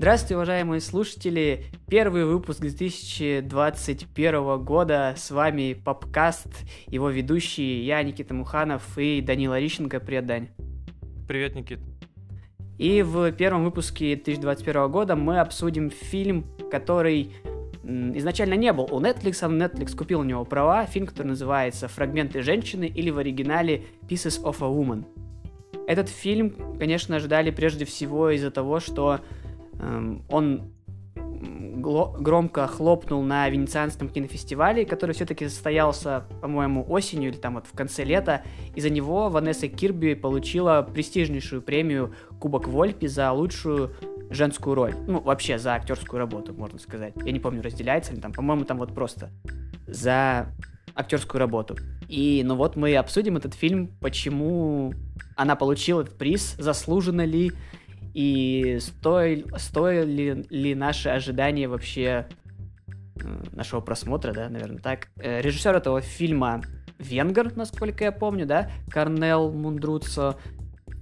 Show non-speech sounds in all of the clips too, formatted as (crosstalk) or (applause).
Здравствуйте, уважаемые слушатели! Первый выпуск 2021 года. С вами Попкаст, его ведущие я, Никита Муханов и Данила Рищенко. Привет, Дань. Привет, Никит. И в первом выпуске 2021 года мы обсудим фильм, который изначально не был у Netflix, а Netflix купил у него права. Фильм, который называется «Фрагменты женщины» или в оригинале «Pieces of a Woman». Этот фильм, конечно, ожидали прежде всего из-за того, что он громко хлопнул на Венецианском кинофестивале, который все-таки состоялся, по-моему, осенью или там вот в конце лета. Из-за него Ванесса Кирби получила престижнейшую премию Кубок Вольпи за лучшую женскую роль. Ну, вообще, за актерскую работу, можно сказать. Я не помню, разделяется ли там. По-моему, там вот просто за актерскую работу. И, ну вот, мы обсудим этот фильм, почему она получила этот приз, заслуженно ли, и стоили, стоили ли наши ожидания вообще э, нашего просмотра, да, наверное, так. Э, режиссер этого фильма венгер, насколько я помню, да, Корнел Мундруцо,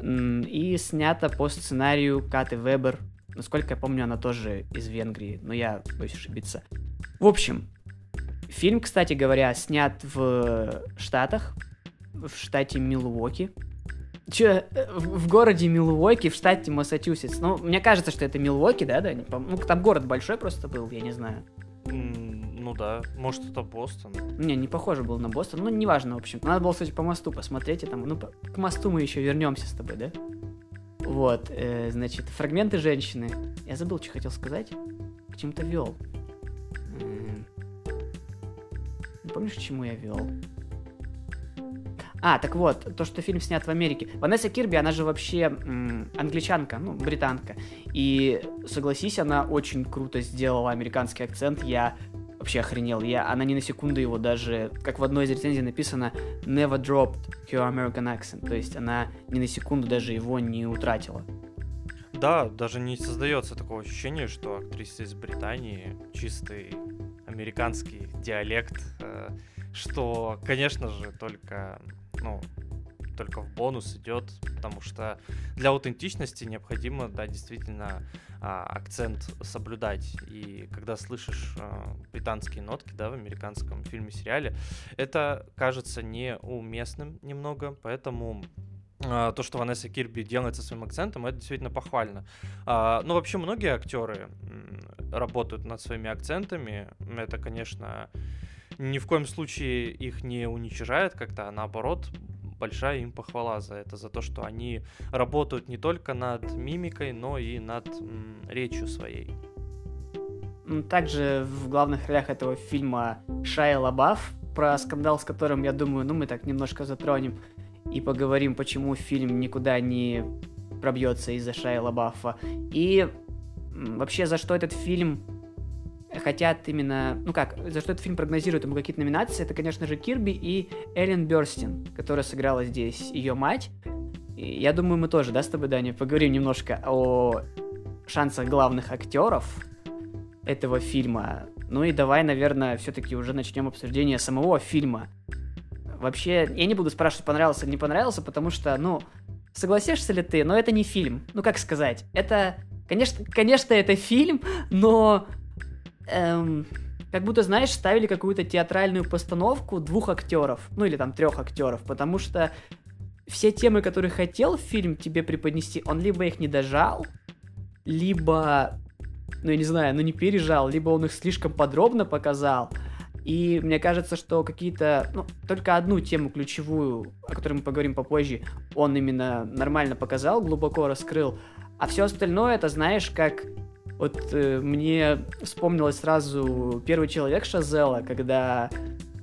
и снято по сценарию Каты Вебер. Насколько я помню, она тоже из Венгрии, но я боюсь ошибиться. В общем, фильм, кстати говоря, снят в Штатах, в штате Милуоки, Че, э, в, в городе Милуоки, в штате Массачусетс. Ну, мне кажется, что это Милуоки, да, да? Ну, там город большой просто был, я не знаю. ну да, может это Бостон. Не, не похоже было на Бостон, ну неважно, в общем. Надо было, кстати, по мосту посмотреть, и там, ну, по, к мосту мы еще вернемся с тобой, да? Вот, э, значит, фрагменты женщины. Я забыл, что хотел сказать. К чему-то вел. Э, помнишь, к чему я вел? А, так вот, то, что фильм снят в Америке. Ванесса Кирби, она же вообще м, англичанка, ну, британка. И, согласись, она очень круто сделала американский акцент. Я вообще охренел. Я, она ни на секунду его даже, как в одной из рецензий написано, never dropped her American accent. То есть она ни на секунду даже его не утратила. Да, даже не создается такого ощущения, что актриса из Британии чистый американский диалект, э, что, конечно же, только ну, только в бонус идет, потому что для аутентичности необходимо, да, действительно а, акцент соблюдать. И когда слышишь а, британские нотки, да, в американском фильме-сериале, это кажется неуместным немного, поэтому а, то, что Ванесса Кирби делает со своим акцентом, это действительно похвально. А, ну, вообще, многие актеры работают над своими акцентами. Это, конечно, ни в коем случае их не уничижает как-то, а наоборот, большая им похвала за это, за то, что они работают не только над мимикой, но и над м, речью своей. Также в главных ролях этого фильма Шайя Лабаф, про скандал, с которым, я думаю, ну мы так немножко затронем и поговорим, почему фильм никуда не пробьется из-за Шайя Лабафа. И вообще, за что этот фильм хотят именно, ну как, за что этот фильм прогнозирует ему какие-то номинации, это, конечно же, Кирби и Эллен Бёрстин, которая сыграла здесь ее мать. И я думаю, мы тоже, да, с тобой, Даня, поговорим немножко о шансах главных актеров этого фильма. Ну и давай, наверное, все-таки уже начнем обсуждение самого фильма. Вообще, я не буду спрашивать, понравился или не понравился, потому что, ну, согласишься ли ты, но это не фильм. Ну, как сказать, это, конечно, конечно, это фильм, но эм, как будто, знаешь, ставили какую-то театральную постановку двух актеров, ну или там трех актеров, потому что все темы, которые хотел фильм тебе преподнести, он либо их не дожал, либо, ну я не знаю, ну не пережал, либо он их слишком подробно показал. И мне кажется, что какие-то, ну, только одну тему ключевую, о которой мы поговорим попозже, он именно нормально показал, глубоко раскрыл. А все остальное, это знаешь, как вот э, мне вспомнилось сразу первый человек Шазела, когда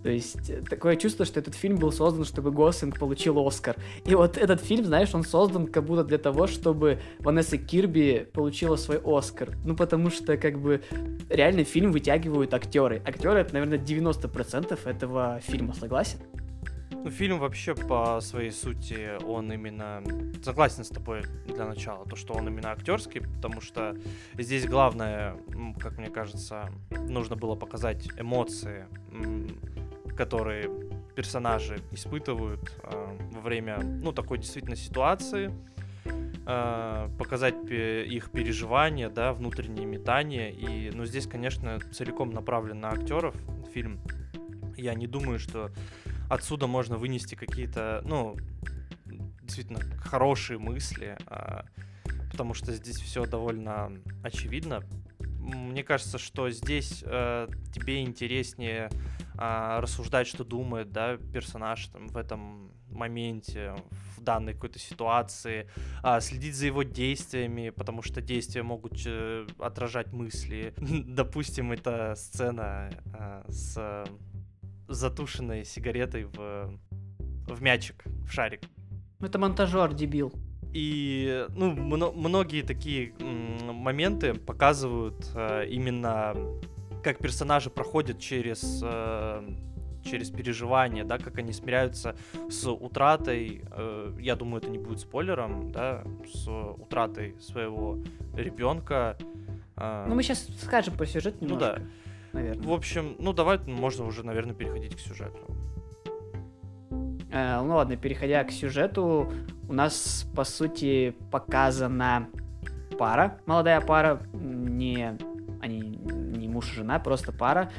то есть такое чувство, что этот фильм был создан, чтобы Гослинг получил Оскар. И вот этот фильм, знаешь, он создан как будто для того, чтобы Ванесса Кирби получила свой Оскар. Ну, потому что, как бы, реально фильм вытягивают актеры. Актеры — это, наверное, 90% этого фильма, согласен? Ну, фильм вообще по своей сути, он именно... Согласен с тобой для начала, то, что он именно актерский, потому что здесь главное, как мне кажется, нужно было показать эмоции, которые персонажи испытывают э, во время, ну, такой действительно ситуации. э, показать их переживания, да, внутренние метания. И, ну, здесь, конечно, целиком направлен на актеров фильм. Я не думаю, что отсюда можно вынести какие-то, ну, действительно хорошие мысли, а, потому что здесь все довольно очевидно. Мне кажется, что здесь э, тебе интереснее э, рассуждать, что думает, да, персонаж там, в этом моменте, в данной какой-то ситуации, а, следить за его действиями, потому что действия могут э, отражать мысли. (laughs) Допустим, это сцена а, с затушенной сигаретой в, в мячик, в шарик. Это монтажер, дебил. И ну, многие такие моменты показывают э, именно как персонажи проходят через э, через переживания, да, как они смиряются с утратой, э, я думаю, это не будет спойлером, да, с утратой своего ребенка. Э. Ну, мы сейчас скажем про сюжет немножко. Ну да. Наверное. В общем, ну давай, можно уже, наверное, переходить к сюжету. Э, ну ладно, переходя к сюжету, у нас, по сути, показана пара, молодая пара, не, они не муж и жена, просто пара,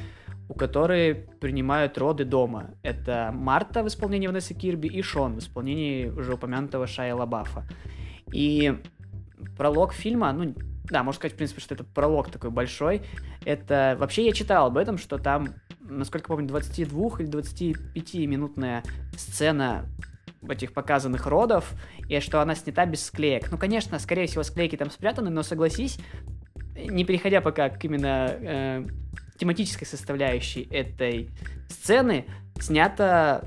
у которой принимают роды дома. Это Марта в исполнении Ванессы Кирби и Шон в исполнении уже упомянутого Шая Лабафа. И пролог фильма, ну, да, можно сказать, в принципе, что это пролог такой большой. Это, вообще я читал об этом, что там, насколько помню, 22 или 25-минутная сцена этих показанных родов, и что она снята без склеек. Ну, конечно, скорее всего, склейки там спрятаны, но согласись, не переходя пока к именно э, тематической составляющей этой сцены снято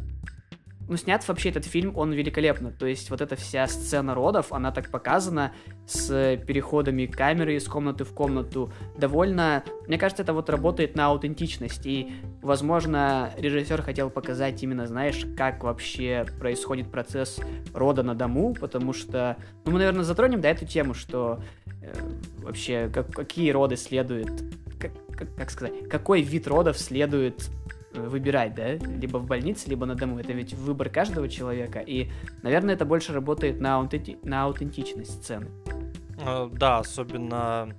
ну, снят вообще этот фильм, он великолепно. То есть вот эта вся сцена родов, она так показана с переходами камеры из комнаты в комнату. Довольно, мне кажется, это вот работает на аутентичность. И, возможно, режиссер хотел показать именно, знаешь, как вообще происходит процесс рода на дому, потому что, ну, мы, наверное, затронем, да, эту тему, что э, вообще как, какие роды следует как, как, как сказать, какой вид родов следует выбирать, да, либо в больнице, либо на дому. Это ведь выбор каждого человека, и, наверное, это больше работает на, аутенти... на аутентичность сцены. Э, да, особенно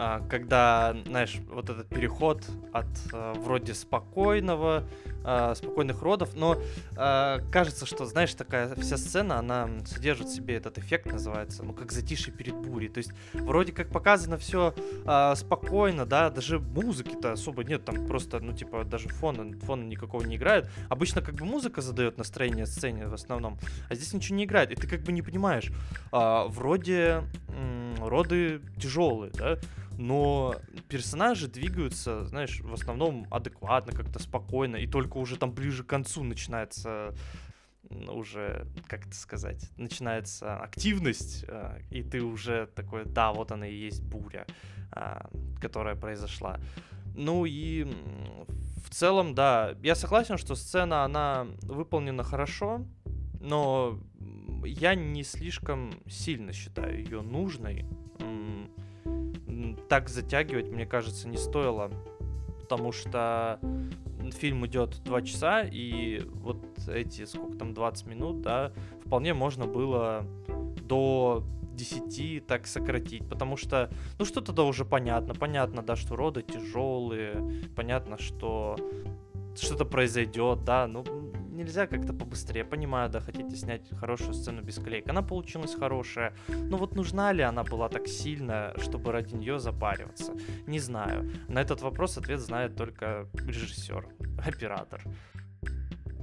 а, когда, знаешь, вот этот переход от э, вроде спокойного э, спокойных родов, но э, кажется, что, знаешь, такая вся сцена, она содержит в себе этот эффект, называется, ну, как затишье перед бурей. То есть, вроде как показано все э, спокойно, да, даже музыки-то особо нет, там просто, ну, типа, даже фона, фона никакого не играет. Обычно как бы музыка задает настроение сцене в основном, а здесь ничего не играет, и ты как бы не понимаешь. Э, вроде э, роды тяжелые, да, но персонажи двигаются, знаешь, в основном адекватно, как-то спокойно, и только уже там ближе к концу начинается уже, как это сказать, начинается активность, э, и ты уже такой, да, вот она и есть буря, а, которая произошла. Ну и в целом, да, я согласен, что сцена, она выполнена хорошо, но я не слишком сильно считаю ее нужной так затягивать, мне кажется, не стоило. Потому что фильм идет 2 часа, и вот эти, сколько там, 20 минут, да, вполне можно было до 10 так сократить, потому что, ну, что-то да уже понятно. Понятно, да, что роды тяжелые, понятно, что что-то произойдет, да, ну, нельзя как-то побыстрее. Понимаю, да, хотите снять хорошую сцену без клейк. Она получилась хорошая. Но вот нужна ли она была так сильно, чтобы ради нее запариваться? Не знаю. На этот вопрос ответ знает только режиссер, оператор.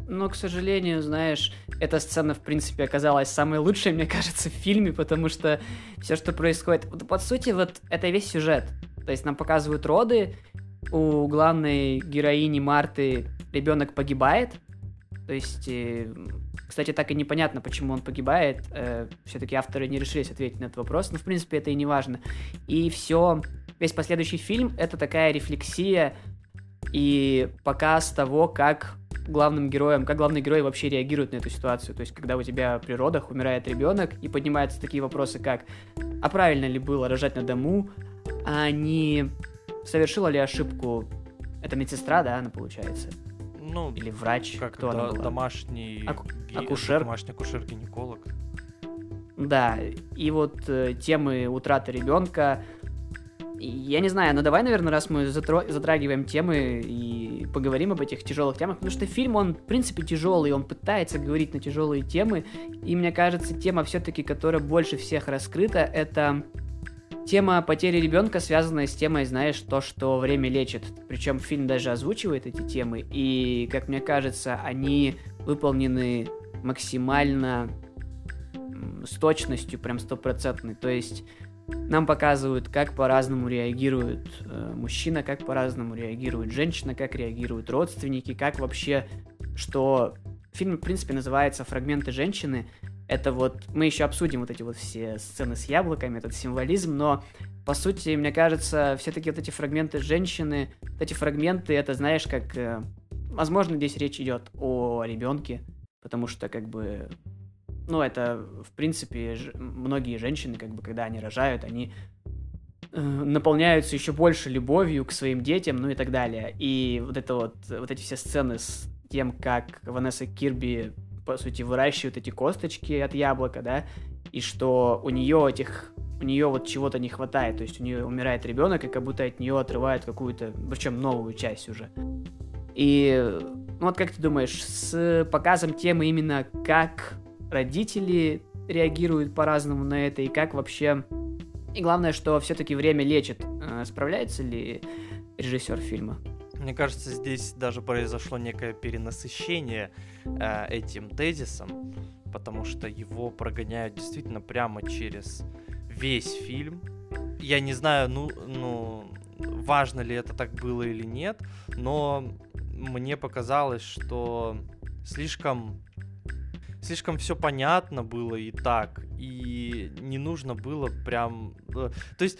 Но, к сожалению, знаешь, эта сцена, в принципе, оказалась самой лучшей, мне кажется, в фильме, потому что все, что происходит... По сути, вот это весь сюжет. То есть нам показывают роды, у главной героини Марты ребенок погибает, то есть, э, кстати, так и непонятно, почему он погибает. Э, Все-таки авторы не решились ответить на этот вопрос, но в принципе это и не важно. И все, весь последующий фильм это такая рефлексия и показ того, как главным героем, как главный герой вообще реагирует на эту ситуацию. То есть, когда у тебя при родах умирает ребенок, и поднимаются такие вопросы, как а правильно ли было рожать на дому, а не совершила ли ошибку эта медсестра, да, она получается, ну, или врач, как кто она была? домашний Аку... акушер. Домашний акушер-гинеколог. Да, и вот э, темы утраты ребенка, я не знаю, но давай, наверное, раз мы затро- затрагиваем темы и поговорим об этих тяжелых темах, потому что фильм, он, в принципе, тяжелый, он пытается говорить на тяжелые темы, и мне кажется, тема все-таки, которая больше всех раскрыта, это тема потери ребенка, связанная с темой, знаешь, то, что время лечит. Причем фильм даже озвучивает эти темы, и, как мне кажется, они выполнены максимально с точностью, прям стопроцентной. То есть нам показывают, как по-разному реагирует э, мужчина, как по-разному реагирует женщина, как реагируют родственники, как вообще, что фильм, в принципе, называется «Фрагменты женщины». Это вот, мы еще обсудим вот эти вот все сцены с яблоками, этот символизм, но, по сути, мне кажется, все-таки вот эти фрагменты женщины, вот эти фрагменты, это, знаешь, как, э, возможно, здесь речь идет о ребенке, потому что, как бы, ну, это, в принципе, ж- многие женщины, как бы, когда они рожают, они э, наполняются еще больше любовью к своим детям, ну и так далее. И вот это вот, вот эти все сцены с тем, как Ванесса Кирби, по сути, выращивает эти косточки от яблока, да, и что у нее этих у нее вот чего-то не хватает, то есть у нее умирает ребенок, и как будто от нее отрывают какую-то, причем новую часть уже. И ну вот как ты думаешь, с показом темы именно как родители реагируют по-разному на это, и как вообще... И главное, что все-таки время лечит. Э, Справляется ли режиссер фильма? Мне кажется, здесь даже произошло некое перенасыщение э, этим тезисом, потому что его прогоняют действительно прямо через весь фильм. Я не знаю, ну, ну, важно ли это так было или нет, но мне показалось, что слишком слишком все понятно было и так, и не нужно было прям... э, То есть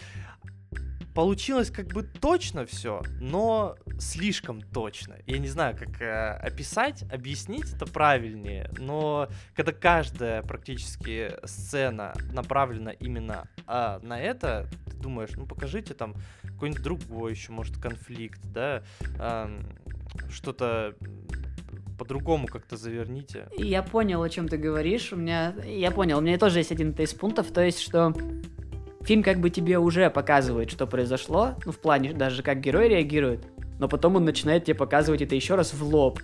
получилось как бы точно все, но слишком точно. Я не знаю, как э, описать, объяснить это правильнее, но когда каждая практически сцена направлена именно а, на это, ты думаешь, ну покажите там какой-нибудь другой еще, может, конфликт, да, ам, что-то по-другому как-то заверните. Я понял, о чем ты говоришь. У меня, я понял, у меня тоже есть один из пунктов, то есть, что фильм как бы тебе уже показывает, что произошло, ну, в плане даже как герой реагирует, но потом он начинает тебе показывать это еще раз в лоб.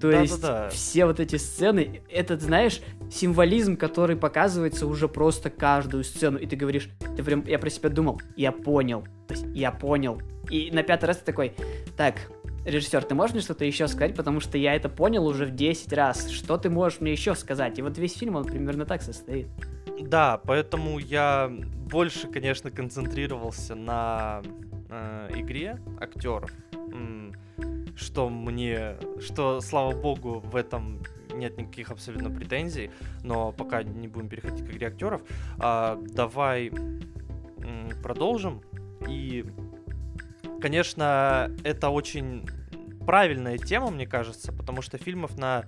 То Да-да-да. есть все вот эти сцены, этот, знаешь, символизм, который показывается уже просто каждую сцену, и ты говоришь, ты прям, я про себя думал, я понял, то есть я понял. И на пятый раз ты такой, так, режиссер, ты можешь мне что-то еще сказать, потому что я это понял уже в 10 раз, что ты можешь мне еще сказать? И вот весь фильм, он примерно так состоит. Да, поэтому я больше, конечно, концентрировался на э, игре актеров. Что мне, что, слава богу, в этом нет никаких абсолютно претензий, но пока не будем переходить к игре актеров, а, давай м, продолжим. И, конечно, это очень правильная тема, мне кажется, потому что фильмов на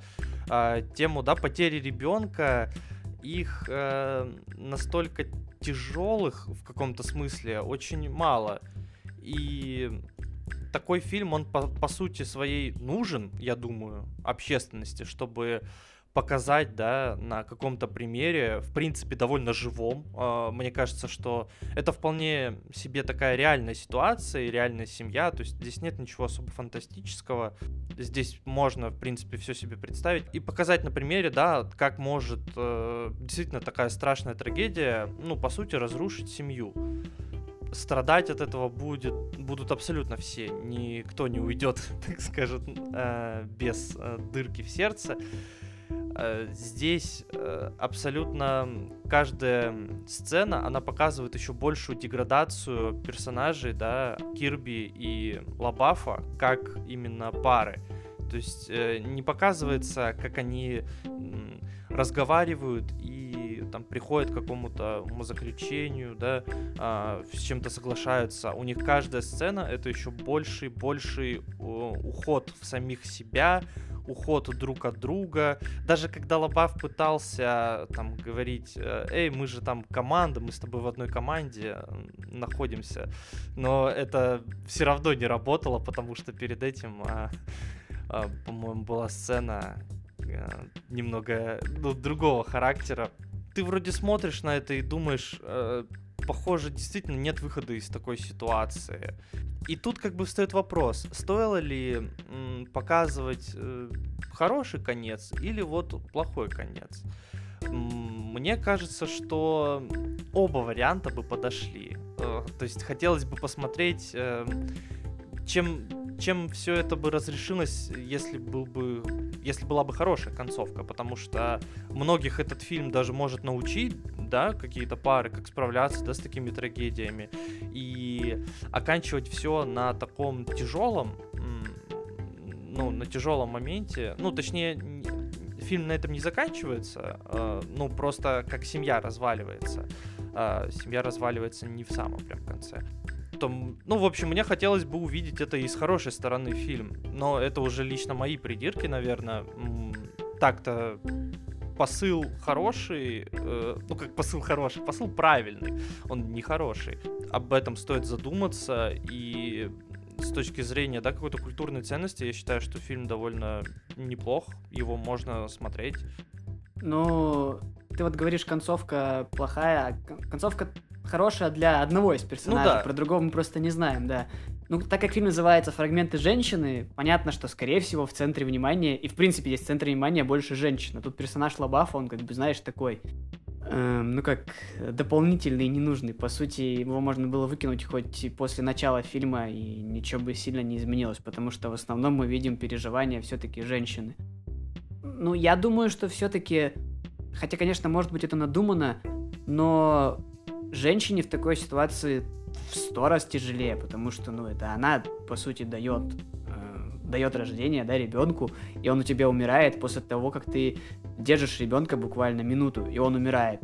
а, тему, да, потери ребенка, их э, настолько тяжелых в каком-то смысле очень мало. И такой фильм, он по, по сути своей нужен, я думаю, общественности, чтобы показать, да, на каком-то примере, в принципе, довольно живом. Э, Мне кажется, что это вполне себе такая реальная ситуация реальная семья, то есть здесь нет ничего особо фантастического. Здесь можно, в принципе, все себе представить и показать на примере, да, как может э, действительно такая страшная трагедия, ну, по сути, разрушить семью страдать от этого будет, будут абсолютно все. Никто не уйдет, (laughs) так скажем, э, без э, дырки в сердце. Э, Здесь э, абсолютно каждая сцена, она показывает еще большую деградацию персонажей, да, Кирби и Лабафа, как именно пары. То есть э, не показывается, как они разговаривают и там приходят к какому-то умозаключению, да, а, с чем-то соглашаются. У них каждая сцена это еще больший, больший уход в самих себя, уход друг от друга. Даже когда Лобав пытался там говорить, э, эй, мы же там команда, мы с тобой в одной команде находимся, но это все равно не работало, потому что перед этим, а, а, по-моему, была сцена э, немного ну, другого характера. ты вроде смотришь на это и думаешь, э, похоже, действительно нет выхода из такой ситуации. И тут как бы встает вопрос, стоило ли м, показывать э, хороший конец или вот плохой конец. Мне кажется, что оба варианта бы подошли. Э, то есть хотелось бы посмотреть, э, чем чем все это бы разрешилось, если был бы, если была бы хорошая концовка, потому что многих этот фильм даже может научить, да, какие-то пары, как справляться, да, с такими трагедиями, и оканчивать все на таком тяжелом, ну, на тяжелом моменте, ну, точнее, фильм на этом не заканчивается, э, ну, просто как семья разваливается. Э, семья разваливается не в самом прям конце там, ну, в общем, мне хотелось бы увидеть это и с хорошей стороны фильм, но это уже лично мои придирки, наверное. Так-то посыл хороший, э, ну как посыл хороший, посыл правильный, он не хороший. Об этом стоит задуматься и с точки зрения да, какой-то культурной ценности, я считаю, что фильм довольно неплох, его можно смотреть. Ну, ты вот говоришь, концовка плохая, а концовка хорошая для одного из персонажей, ну, да. про другого мы просто не знаем, да. Ну, так как фильм называется «Фрагменты женщины», понятно, что, скорее всего, в центре внимания, и, в принципе, есть в центре внимания больше женщина. Тут персонаж Лабафа, он, как бы, знаешь, такой, эм, ну, как дополнительный ненужный. По сути, его можно было выкинуть хоть после начала фильма, и ничего бы сильно не изменилось, потому что в основном мы видим переживания все-таки женщины. Ну, я думаю, что все-таки, хотя, конечно, может быть, это надумано, но женщине в такой ситуации в сто раз тяжелее, потому что, ну, это она, по сути, дает э, дает рождение, да, ребенку, и он у тебя умирает после того, как ты держишь ребенка буквально минуту, и он умирает.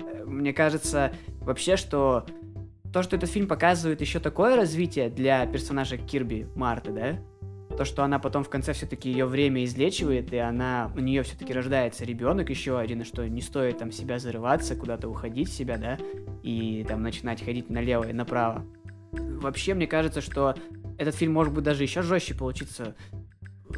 Э, мне кажется вообще, что то, что этот фильм показывает еще такое развитие для персонажа Кирби Марты, да, то, что она потом в конце все-таки ее время излечивает, и она, у нее все-таки рождается ребенок еще один, и что не стоит там себя зарываться, куда-то уходить себя, да, и там начинать ходить налево и направо. Вообще, мне кажется, что этот фильм может быть даже еще жестче получиться.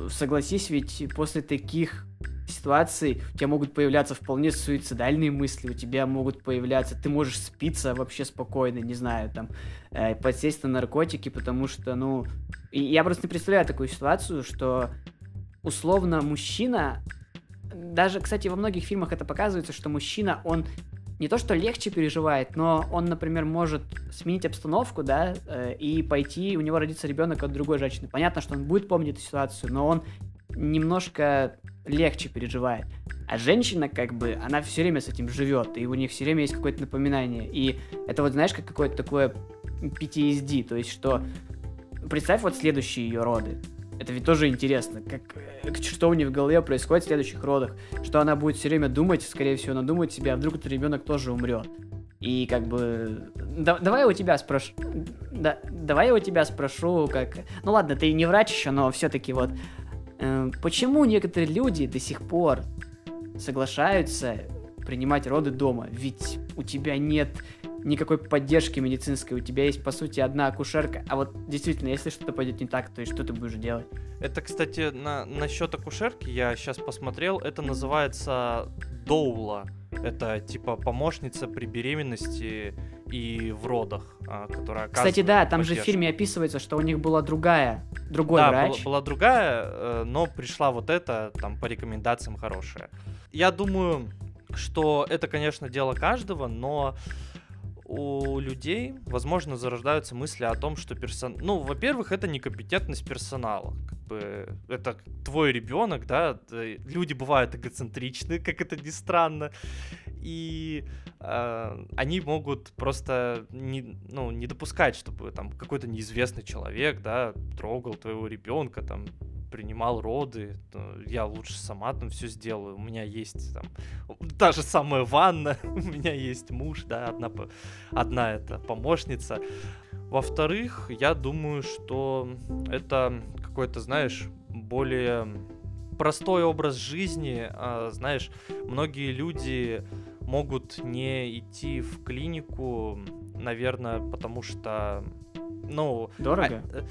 Согласись, ведь после таких ситуаций у тебя могут появляться вполне суицидальные мысли, у тебя могут появляться, ты можешь спиться вообще спокойно, не знаю, там, э, подсесть на наркотики, потому что, ну, и я просто не представляю такую ситуацию, что условно мужчина, даже, кстати, во многих фильмах это показывается, что мужчина, он не то что легче переживает, но он, например, может сменить обстановку, да, э, и пойти, у него родится ребенок от другой женщины. Понятно, что он будет помнить эту ситуацию, но он немножко легче переживает. А женщина, как бы, она все время с этим живет, и у них все время есть какое-то напоминание. И это вот, знаешь, как какое-то такое PTSD, то есть что... Представь вот следующие ее роды. Это ведь тоже интересно, как, что у нее в голове происходит в следующих родах, что она будет все время думать, скорее всего, она думает себе, а вдруг этот ребенок тоже умрет. И как бы... Да, давай я у тебя спрошу... Да, давай я у тебя спрошу, как... Ну ладно, ты не врач еще, но все-таки вот... Э, почему некоторые люди до сих пор соглашаются принимать роды дома? Ведь у тебя нет никакой поддержки медицинской, у тебя есть, по сути, одна акушерка. А вот действительно, если что-то пойдет не так, то есть что ты будешь делать? Это, кстати, на, насчет акушерки я сейчас посмотрел, это называется доула. Это типа помощница при беременности и в родах, а, которая Кстати, да, там поддержку. же в фильме описывается, что у них была другая, другой да, врач. Была, была другая, э, но пришла вот эта, там, по рекомендациям хорошая. Я думаю, что это, конечно, дело каждого, но у людей, возможно, зарождаются мысли о том, что персон... Ну, во-первых, это некомпетентность персонала. Как бы это твой ребенок, да. Люди бывают эгоцентричны, как это ни странно. И э, они могут просто не, ну, не допускать, чтобы там какой-то неизвестный человек, да, трогал твоего ребенка, там, принимал роды, я лучше сама там все сделаю. У меня есть там та же самая ванна, (laughs) у меня есть муж, да, одна, одна это помощница. Во-вторых, я думаю, что это какой-то, знаешь, более простой образ жизни. А, знаешь, многие люди могут не идти в клинику, наверное, потому что, ну... Дорого? А,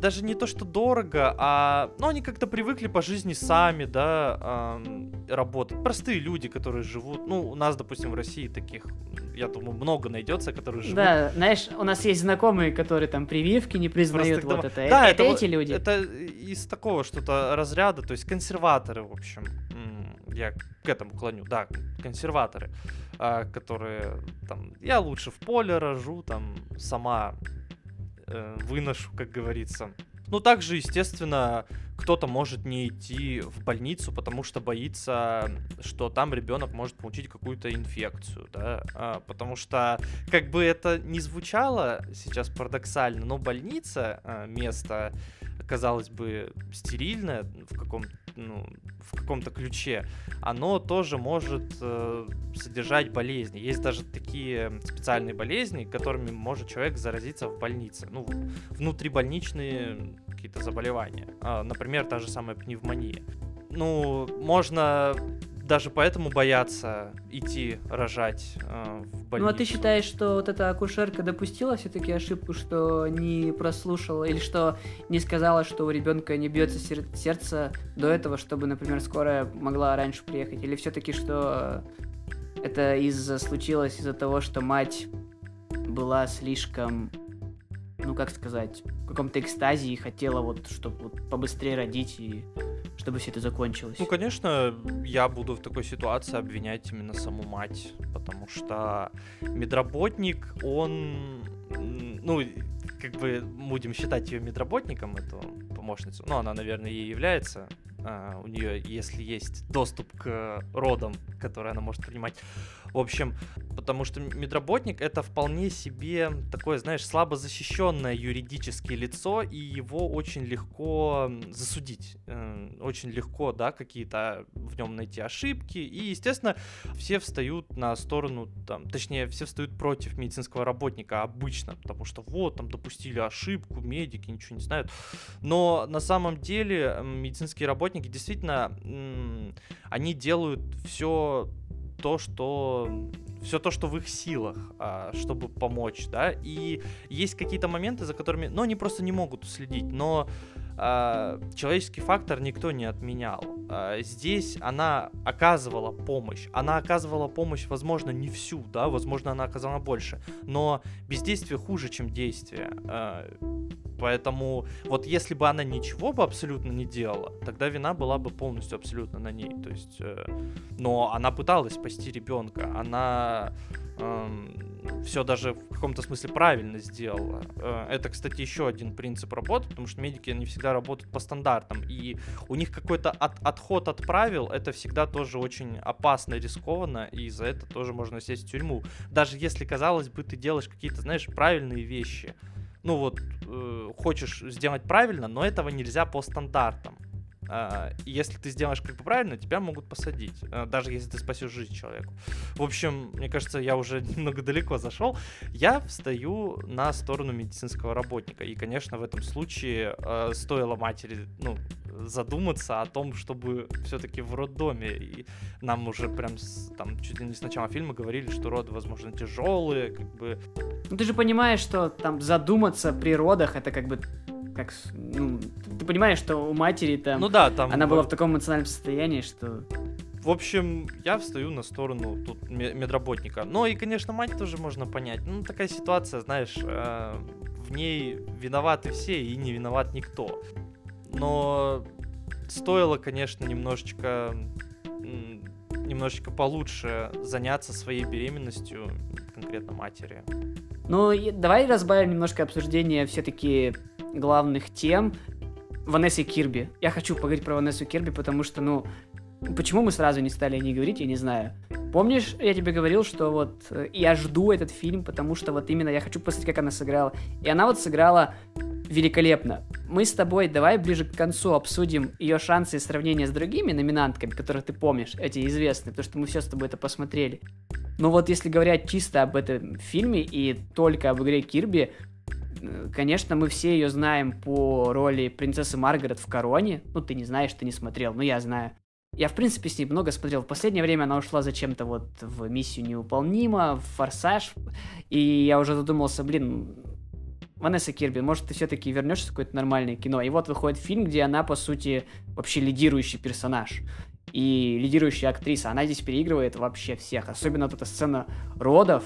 даже не то, что дорого, а, ну, они как-то привыкли по жизни сами, да, э, работать. Простые люди, которые живут, ну, у нас, допустим, в России таких, я думаю, много найдется, которые живут. Да, знаешь, у нас есть знакомые, которые там прививки не признают, вот это. Да, это, это эти люди. Это из такого что-то разряда, то есть консерваторы, в общем. Я к этому клоню, да, консерваторы, а, которые там, я лучше в поле рожу, там, сама э, выношу, как говорится. Ну, также, естественно, кто-то может не идти в больницу, потому что боится, что там ребенок может получить какую-то инфекцию, да, а, потому что, как бы это ни звучало сейчас парадоксально, но больница, а, место, казалось бы, стерильное в каком ну, в каком-то ключе, оно тоже может э, содержать болезни. Есть даже такие специальные болезни, которыми может человек заразиться в больнице. Ну, внутрибольничные какие-то заболевания. А, например, та же самая пневмония. Ну, можно даже поэтому боятся идти рожать э, в больницу. Ну а ты считаешь, что вот эта акушерка допустила все-таки ошибку, что не прослушала или что не сказала, что у ребенка не бьется сер- сердце до этого, чтобы, например, скорая могла раньше приехать? Или все-таки что это из-за случилось из-за того, что мать была слишком ну как сказать, в каком-то экстазе и хотела вот, чтобы вот побыстрее родить и чтобы все это закончилось. Ну, конечно, я буду в такой ситуации обвинять именно саму мать, потому что медработник, он, ну, как бы будем считать ее медработником, эту помощницу, ну, она, наверное, ей является, а, у нее, если есть доступ к родам, которые она может принимать. В общем, потому что медработник это вполне себе такое, знаешь, слабо защищенное юридическое лицо, и его очень легко засудить. Э, очень легко, да, какие-то в нем найти ошибки. И, естественно, все встают на сторону, там, точнее, все встают против медицинского работника обычно, потому что вот, там допустили ошибку, медики ничего не знают. Но на самом деле медицинские работники действительно, они делают все то, что все то, что в их силах, а, чтобы помочь, да, и есть какие-то моменты, за которыми, ну, они просто не могут уследить, но а, человеческий фактор никто не отменял. А, здесь она оказывала помощь, она оказывала помощь, возможно, не всю, да, возможно, она оказала больше, но бездействие хуже, чем действие. Поэтому вот если бы она ничего бы абсолютно не делала, тогда вина была бы полностью абсолютно на ней. То есть, э, но она пыталась спасти ребенка, она э, все даже в каком-то смысле правильно сделала. Э, это, кстати, еще один принцип работы, потому что медики не всегда работают по стандартам, и у них какой-то от, отход от правил, это всегда тоже очень опасно рискованно, и за это тоже можно сесть в тюрьму. Даже если, казалось бы, ты делаешь какие-то, знаешь, правильные вещи, ну вот, э, хочешь сделать правильно, но этого нельзя по стандартам. Uh, если ты сделаешь бы правильно, тебя могут посадить, uh, даже если ты спасешь жизнь человеку. В общем, мне кажется, я уже (laughs) немного далеко зашел. Я встаю на сторону медицинского работника. И, конечно, в этом случае uh, стоило матери, ну, задуматься о том, чтобы все-таки в роддоме. И нам уже прям с, там чуть ли не с начала фильма говорили, что роды, возможно, тяжелые, как бы. Ну ты же понимаешь, что там задуматься при родах это как бы как, ну, ты понимаешь, что у матери там, ну да, там она была в таком эмоциональном состоянии, что в общем, я встаю на сторону тут медработника. Ну и, конечно, мать тоже можно понять. Ну, такая ситуация, знаешь, э, в ней виноваты все и не виноват никто но стоило, конечно, немножечко немножечко получше заняться своей беременностью, конкретно матери. Ну, давай разбавим немножко обсуждение все-таки главных тем. Ванессы Кирби. Я хочу поговорить про Ванессу Кирби, потому что, ну, почему мы сразу не стали о ней говорить, я не знаю. Помнишь, я тебе говорил, что вот э, я жду этот фильм, потому что вот именно я хочу посмотреть, как она сыграла. И она вот сыграла великолепно. Мы с тобой давай ближе к концу обсудим ее шансы и сравнения с другими номинантками, которых ты помнишь, эти известные, потому что мы все с тобой это посмотрели. Но вот если говорить чисто об этом фильме и только об игре Кирби, конечно, мы все ее знаем по роли принцессы Маргарет в «Короне». Ну, ты не знаешь, ты не смотрел, но я знаю. Я, в принципе, с ней много смотрел. В последнее время она ушла зачем-то вот в «Миссию невыполнима», в «Форсаж». И я уже задумался, блин, Ванесса Кирби, может, ты все-таки вернешься в какое-то нормальное кино. И вот выходит фильм, где она, по сути, вообще лидирующий персонаж. И лидирующая актриса. Она здесь переигрывает вообще всех. Особенно вот эта сцена родов,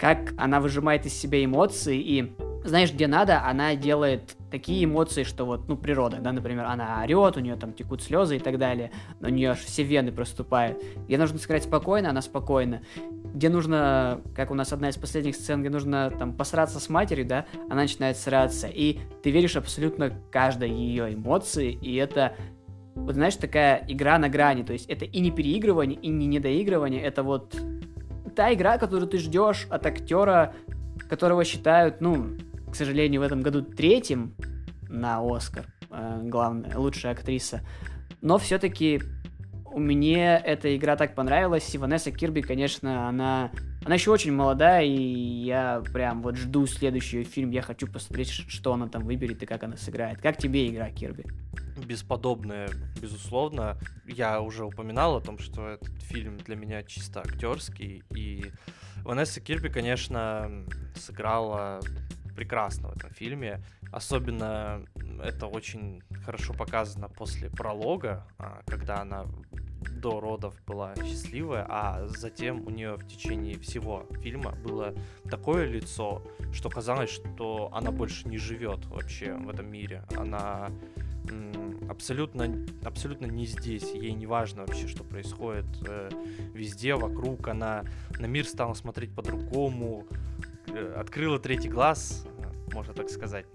как она выжимает из себя эмоции и знаешь, где надо, она делает такие эмоции, что вот, ну, природа, да, например, она орет, у нее там текут слезы и так далее, но у нее аж все вены проступают. Где нужно сыграть спокойно, она спокойна. Где нужно, как у нас одна из последних сцен, где нужно там посраться с матерью, да, она начинает сраться. И ты веришь абсолютно каждой ее эмоции, и это вот знаешь, такая игра на грани, то есть это и не переигрывание, и не недоигрывание, это вот та игра, которую ты ждешь от актера, которого считают, ну, к сожалению, в этом году третьим на Оскар, э, главная, лучшая актриса. Но все-таки меня эта игра так понравилась, и Ванесса Кирби, конечно, она, она еще очень молодая, и я прям вот жду следующий фильм, я хочу посмотреть, что она там выберет и как она сыграет. Как тебе игра, Кирби? Бесподобная, безусловно. Я уже упоминал о том, что этот фильм для меня чисто актерский, и Ванесса Кирби, конечно, сыграла прекрасно в этом фильме. Особенно это очень хорошо показано после пролога, а, когда она до родов была счастливая, а затем у нее в течение всего фильма было такое лицо, что казалось, что она больше не живет вообще в этом мире. Она абсолютно, абсолютно не здесь. Ей не важно вообще, что происходит э, везде, вокруг. Она на мир стала смотреть по-другому, э, открыла третий глаз, можно так сказать.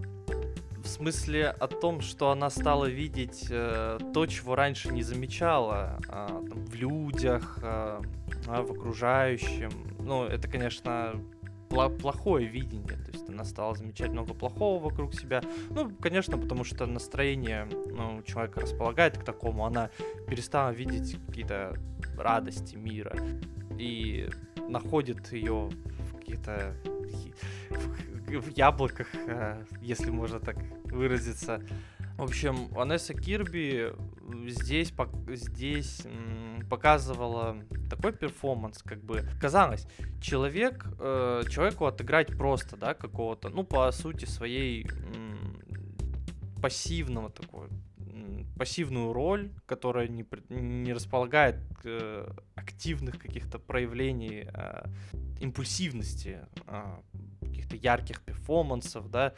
В смысле о том, что она стала видеть э, то, чего раньше не замечала э, там, в людях, э, в окружающем. Ну, это, конечно, плохое видение. То есть она стала замечать много плохого вокруг себя. Ну, конечно, потому что настроение ну, человека располагает к такому. Она перестала видеть какие-то радости мира и находит ее в каких-то в яблоках, э, если можно так выразиться. В общем, Анесса Кирби здесь, здесь показывала такой перформанс, как бы казалось, человек, э, человеку отыграть просто, да, какого-то, ну, по сути своей пассивного такого, пассивную роль, которая не, не располагает э, активных каких-то проявлений э, импульсивности, э, каких-то ярких перформансов, да.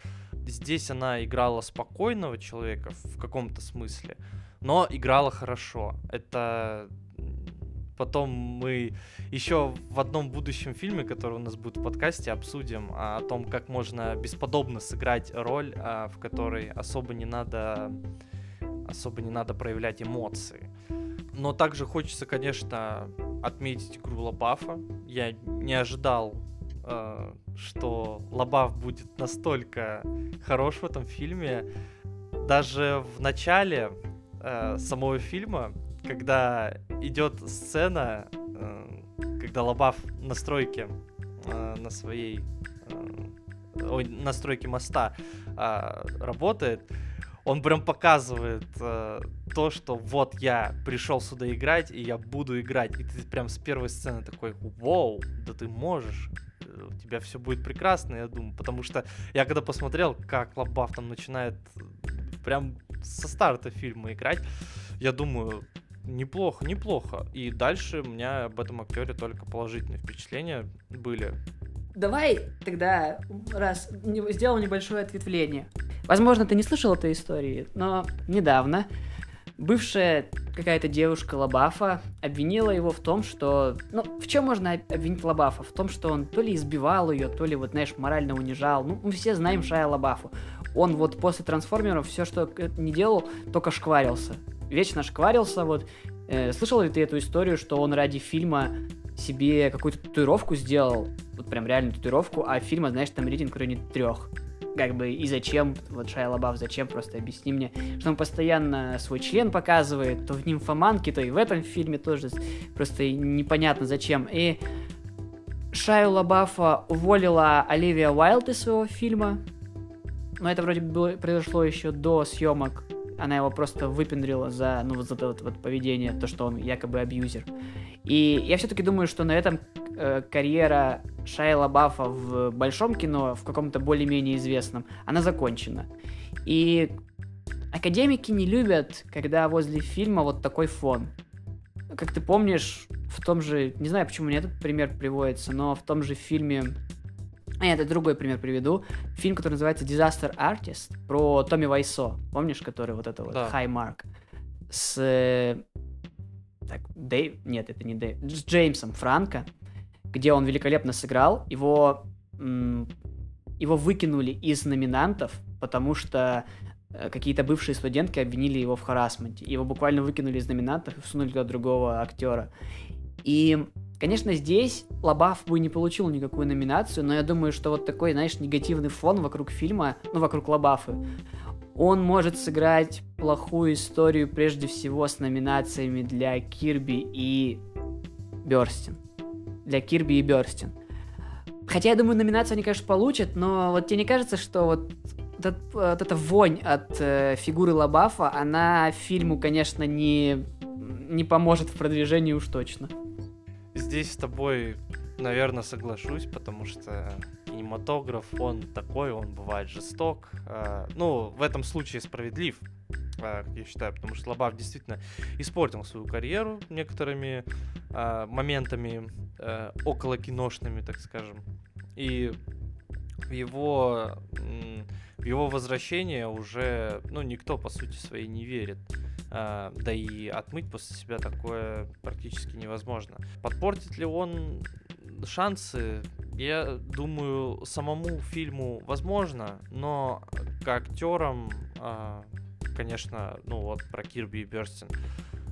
Здесь она играла спокойного человека в каком-то смысле, но играла хорошо. Это потом мы еще в одном будущем фильме, который у нас будет в подкасте, обсудим о том, как можно бесподобно сыграть роль, а, в которой особо не надо особо не надо проявлять эмоции. Но также хочется, конечно, отметить игру Лабафа. Я не ожидал Э, что Лабаф будет настолько хорош в этом фильме. Даже в начале самого фильма, когда идет сцена, э, когда Лабаф на стройке э, на своей э, ой, на стройке моста э, работает, он прям показывает то, что вот я пришел сюда играть, и я буду играть. И ты прям с первой сцены такой, вау, да ты можешь у тебя все будет прекрасно, я думаю, потому что я когда посмотрел, как Лабаф там начинает прям со старта фильма играть, я думаю, неплохо, неплохо. И дальше у меня об этом актере только положительные впечатления были. Давай тогда раз сделал небольшое ответвление. Возможно, ты не слышал этой истории, но недавно бывшая какая-то девушка Лабафа обвинила его в том, что... Ну, в чем можно обвинить Лабафа? В том, что он то ли избивал ее, то ли, вот, знаешь, морально унижал. Ну, мы все знаем Шая Лабафу. Он вот после трансформеров все, что не делал, только шкварился. Вечно шкварился, вот. Э, слышал ли ты эту историю, что он ради фильма себе какую-то татуировку сделал, вот прям реальную татуировку, а фильма, знаешь, там рейтинг в районе трех как бы и зачем, вот Шайа Лабаф, зачем, просто объясни мне, что он постоянно свой член показывает, то в «Нимфоманке», то и в этом фильме тоже, просто непонятно зачем. И Шаю Лабафа уволила Оливия Уайлд из своего фильма, но это вроде было, произошло еще до съемок. Она его просто выпендрила за, ну, за это вот, вот поведение, то, что он якобы абьюзер. И я все-таки думаю, что на этом э, карьера Шайа Лабафа в большом кино, в каком-то более-менее известном, она закончена. И академики не любят, когда возле фильма вот такой фон. Как ты помнишь, в том же, не знаю, почему мне этот пример приводится, но в том же фильме а, нет, это другой пример приведу. Фильм, который называется Disaster Artist, про Томми Вайсо. Помнишь, который вот это вот, Да. High Mark? С... Так, Дэйв... Нет, это не Дэйв. С Джеймсом Франко, где он великолепно сыграл. Его... Его выкинули из номинантов, потому что э, какие-то бывшие студентки обвинили его в харасменте. Его буквально выкинули из номинантов и всунули туда другого актера. И Конечно, здесь Лабаф бы не получил никакую номинацию, но я думаю, что вот такой, знаешь, негативный фон вокруг фильма, ну, вокруг Лабафы, он может сыграть плохую историю прежде всего с номинациями для Кирби и Берстин. Для Кирби и Берстин. Хотя, я думаю, номинацию они, конечно, получат, но вот тебе не кажется, что вот этот- вот эта вонь от э, фигуры Лабафа, она фильму, конечно, не, не поможет в продвижении уж точно. Здесь с тобой, наверное, соглашусь, потому что кинематограф, он такой, он бывает жесток. А, Ну, в этом случае справедлив, а, я считаю, потому что Лобав действительно испортил свою карьеру некоторыми а, моментами около киношными, так скажем. И в его, в его возвращение уже, ну, никто, по сути своей, не верит. А, да и отмыть после себя такое практически невозможно. Подпортит ли он шансы? Я думаю, самому фильму возможно, но к актерам, а, конечно, ну вот про Кирби и Берстин,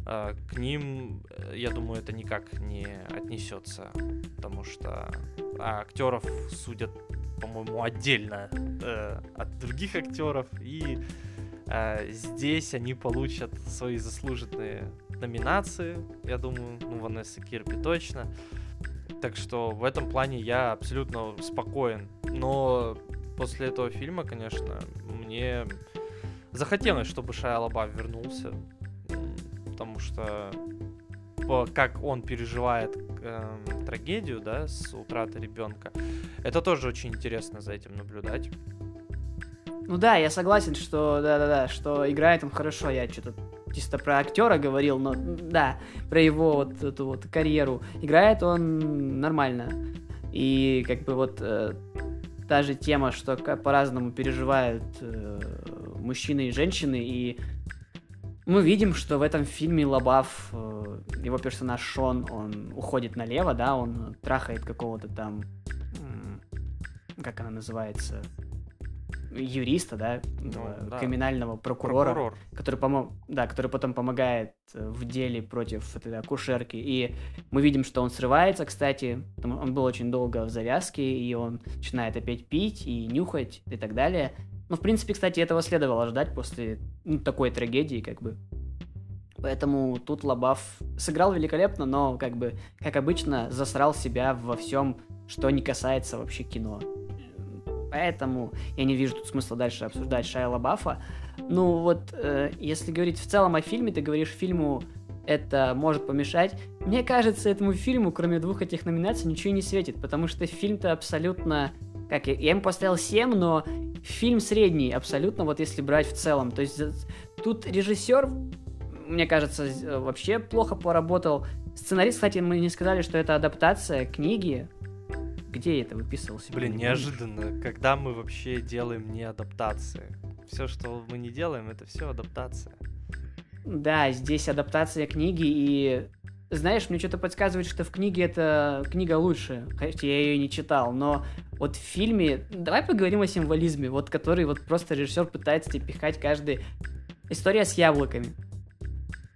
а, к ним, э, я думаю, это никак не отнесется, потому что актеров судят, по-моему, отдельно э, от других актеров, и а, здесь они получат свои заслуженные номинации, я думаю, ну, Ванесса Кирби точно. Так что в этом плане я абсолютно спокоен. Но после этого фильма, конечно, мне захотелось, чтобы Шайа Лабаф вернулся. Потому что по- как он переживает эм, трагедию, да, с утратой ребенка, это тоже очень интересно за этим наблюдать. Ну да, я согласен, что да-да-да, что играет он хорошо. Я что-то чисто про актера говорил, но да, про его вот эту вот карьеру. Играет он нормально. И как бы вот э, та же тема, что по-разному переживают э, мужчины и женщины, и мы видим, что в этом фильме Лабаф, э, его персонаж Шон, он уходит налево, да, он трахает какого-то там, как она называется, юриста, да, этого да. криминального прокурора, Прокурор. который, помо... да, который потом помогает э, в деле против этой акушерки. И мы видим, что он срывается, кстати. Он был очень долго в завязке, и он начинает опять пить и нюхать и так далее. Ну, в принципе, кстати, этого следовало ждать после ну, такой трагедии, как бы. Поэтому тут Лабаф сыграл великолепно, но, как бы, как обычно, засрал себя во всем, что не касается вообще кино. Поэтому я не вижу тут смысла дальше обсуждать Шайа Лабафа. Ну вот, э, если говорить в целом о фильме, ты говоришь, фильму это может помешать. Мне кажется, этому фильму, кроме двух этих номинаций, ничего не светит, потому что фильм-то абсолютно... Как я, я ему поставил 7, но фильм средний абсолютно, вот если брать в целом. То есть за- тут режиссер, мне кажется, э, вообще плохо поработал. Сценарист, кстати, мы не сказали, что это адаптация книги. Где я это выписывал себе? Блин, Не помню. неожиданно, когда мы вообще делаем не адаптации. Все, что мы не делаем, это все адаптация. Да, здесь адаптация книги, и знаешь, мне что-то подсказывает, что в книге эта книга лучше, хотя я ее не читал, но вот в фильме, давай поговорим о символизме, вот который вот просто режиссер пытается тебе пихать каждый... История с яблоками.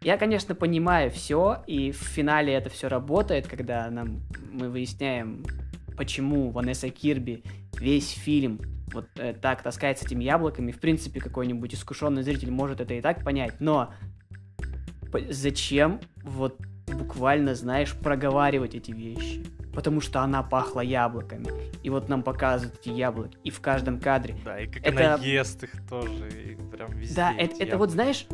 Я, конечно, понимаю все, и в финале это все работает, когда нам мы выясняем, почему Ванесса Кирби весь фильм вот э, так таскается этими яблоками. В принципе, какой-нибудь искушенный зритель может это и так понять, но зачем вот буквально, знаешь, проговаривать эти вещи? Потому что она пахла яблоками. И вот нам показывают эти яблоки. И в каждом кадре. Да, и как Это- она ест их тоже, и прям везде. Да, это, это вот, знаешь,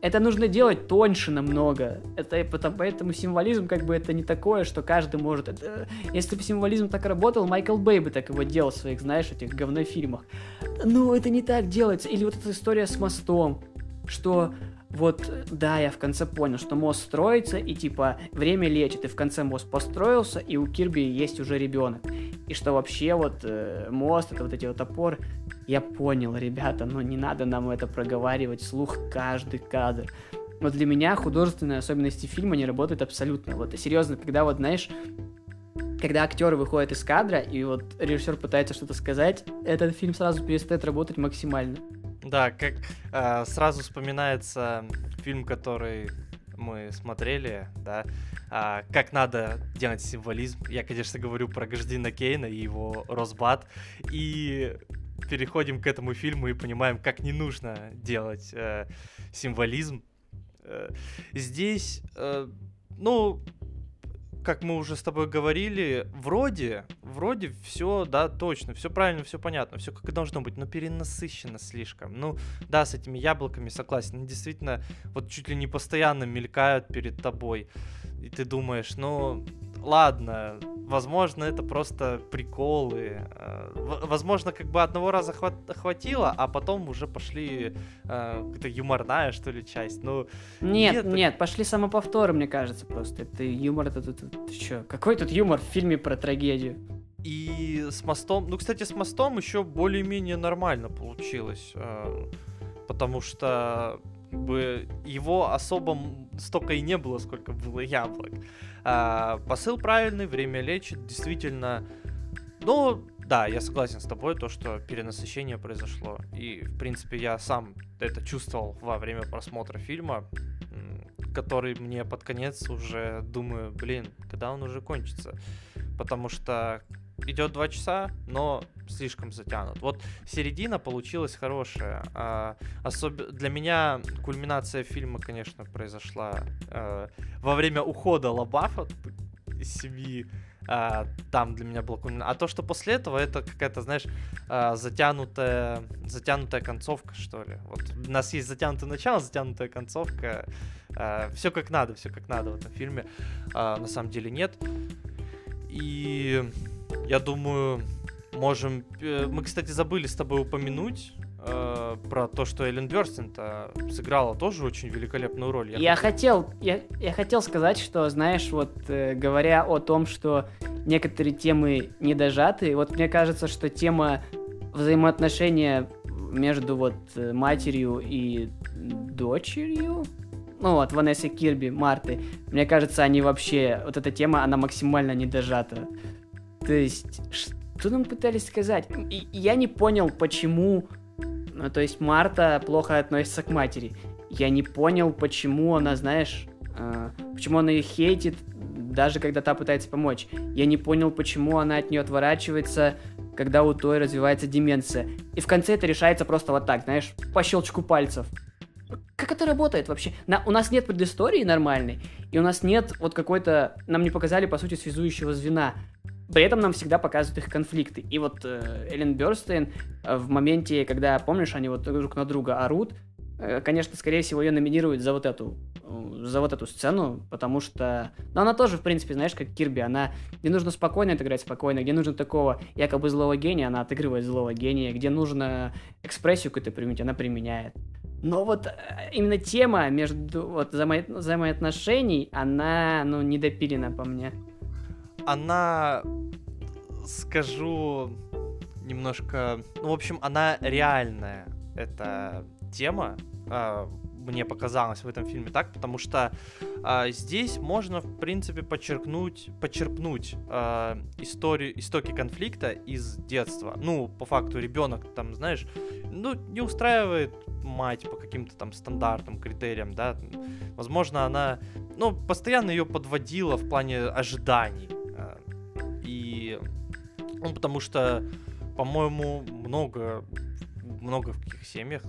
Это нужно делать тоньше намного. Это поэтому символизм как бы это не такое, что каждый может. Это, если бы символизм так работал, Майкл Бэй бы так его делал в своих, знаешь, этих говнофильмах. Ну, это не так делается. Или вот эта история с мостом, что вот, да, я в конце понял, что мост строится, и типа время лечит, и в конце мост построился, и у Кирби есть уже ребенок. И что вообще вот э, мост, это вот эти вот опоры. Я понял, ребята, но не надо нам это проговаривать вслух каждый кадр. Вот для меня художественные особенности фильма не работают абсолютно. Вот серьезно, когда вот, знаешь, когда актеры выходят из кадра, и вот режиссер пытается что-то сказать, этот фильм сразу перестает работать максимально. Да, как э, сразу вспоминается фильм, который мы смотрели, да, а, как надо делать символизм. Я, конечно, говорю про Гождина Кейна и его Росбат. И переходим к этому фильму и понимаем, как не нужно делать э, символизм. Э, здесь, э, ну, как мы уже с тобой говорили, вроде, вроде все, да, точно, все правильно, все понятно, все как и должно быть, но перенасыщено слишком. Ну, да, с этими яблоками согласен, они действительно вот чуть ли не постоянно мелькают перед тобой, и ты думаешь, ну, ладно, возможно, это просто приколы. Э, возможно, как бы одного раза хват- хватило, а потом уже пошли э, какая-то юморная, что ли, часть. Ну, нет, нет, нет, пошли самоповторы, мне кажется, просто. Это юмор, это, это, это, это что? Какой тут юмор в фильме про трагедию? И с мостом, ну, кстати, с мостом еще более-менее нормально получилось, э, потому что как бы его особо столько и не было, сколько было яблок. А, посыл правильный, время лечит, действительно. Ну, да, я согласен с тобой, то, что перенасыщение произошло. И, в принципе, я сам это чувствовал во время просмотра фильма, который мне под конец уже думаю, блин, когда он уже кончится. Потому что идет два часа, но слишком затянут. Вот середина получилась хорошая. А, особ... Для меня кульминация фильма, конечно, произошла а, во время ухода Лабафа из семьи. А, там для меня было кульминация. А то, что после этого, это какая-то, знаешь, а, затянутая, затянутая концовка, что ли. Вот у нас есть затянутое начало, затянутая концовка. А, все как надо, все как надо в этом фильме. А, на самом деле нет. И я думаю, можем... Э, мы, кстати, забыли с тобой упомянуть э, про то, что Эллен Бёрстин-то сыграла тоже очень великолепную роль. Я, я хотел, я, я хотел сказать, что, знаешь, вот э, говоря о том, что некоторые темы не дожаты, вот мне кажется, что тема взаимоотношения между вот э, матерью и дочерью, ну вот, Ванессы Кирби, Марты, мне кажется, они вообще, вот эта тема, она максимально не дожата. То есть, что нам пытались сказать? И, я не понял, почему... Ну, то есть, Марта плохо относится к матери. Я не понял, почему она, знаешь... Э, почему она ее хейтит, даже когда та пытается помочь. Я не понял, почему она от нее отворачивается, когда у той развивается деменция. И в конце это решается просто вот так, знаешь, по щелчку пальцев. Как это работает вообще? На, у нас нет предыстории нормальной, и у нас нет вот какой-то... Нам не показали, по сути, связующего звена. При этом нам всегда показывают их конфликты. И вот э, Эллен Бёрстейн э, в моменте, когда, помнишь, они вот друг на друга орут, э, конечно, скорее всего, ее номинируют за вот эту э, за вот эту сцену, потому что... Ну, она тоже, в принципе, знаешь, как Кирби, она... Где нужно спокойно отыграть спокойно, где нужно такого якобы злого гения, она отыгрывает злого гения, где нужно экспрессию какую-то применить, она применяет. Но вот э, именно тема между вот взаимо... взаимоотношений, она, ну, недопилена по мне она, скажу немножко, ну, в общем, она реальная, эта тема, э, мне показалось в этом фильме так, потому что э, здесь можно, в принципе, подчеркнуть, подчерпнуть э, историю, истоки конфликта из детства. Ну, по факту, ребенок там, знаешь, ну, не устраивает мать по каким-то там стандартам, критериям, да. Возможно, она, ну, постоянно ее подводила в плане ожиданий ну, потому что, по-моему, много в каких семьях,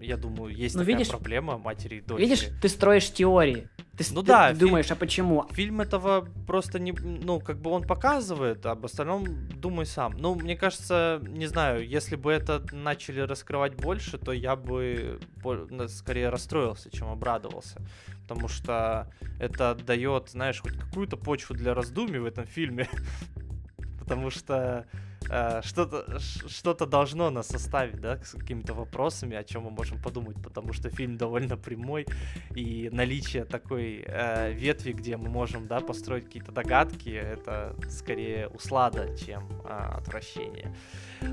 я думаю, есть ну, такая видишь, проблема матери и дочери. Видишь, ты строишь теории. Ты, Ну ты- да, ты фильм- думаешь, а почему? Фильм этого просто не... Ну, как бы он показывает, а об остальном думай сам. Ну, мне кажется, не знаю, если бы это начали раскрывать больше, то я бы скорее расстроился, чем обрадовался. Потому что это дает, знаешь, хоть какую-то почву для раздумий в этом фильме. (laughs) Потому что э, что-то что-то должно нас составить, да, с какими-то вопросами, о чем мы можем подумать, потому что фильм довольно прямой, и наличие такой э, ветви, где мы можем, да, построить какие-то догадки, это скорее услада, чем а, отвращение.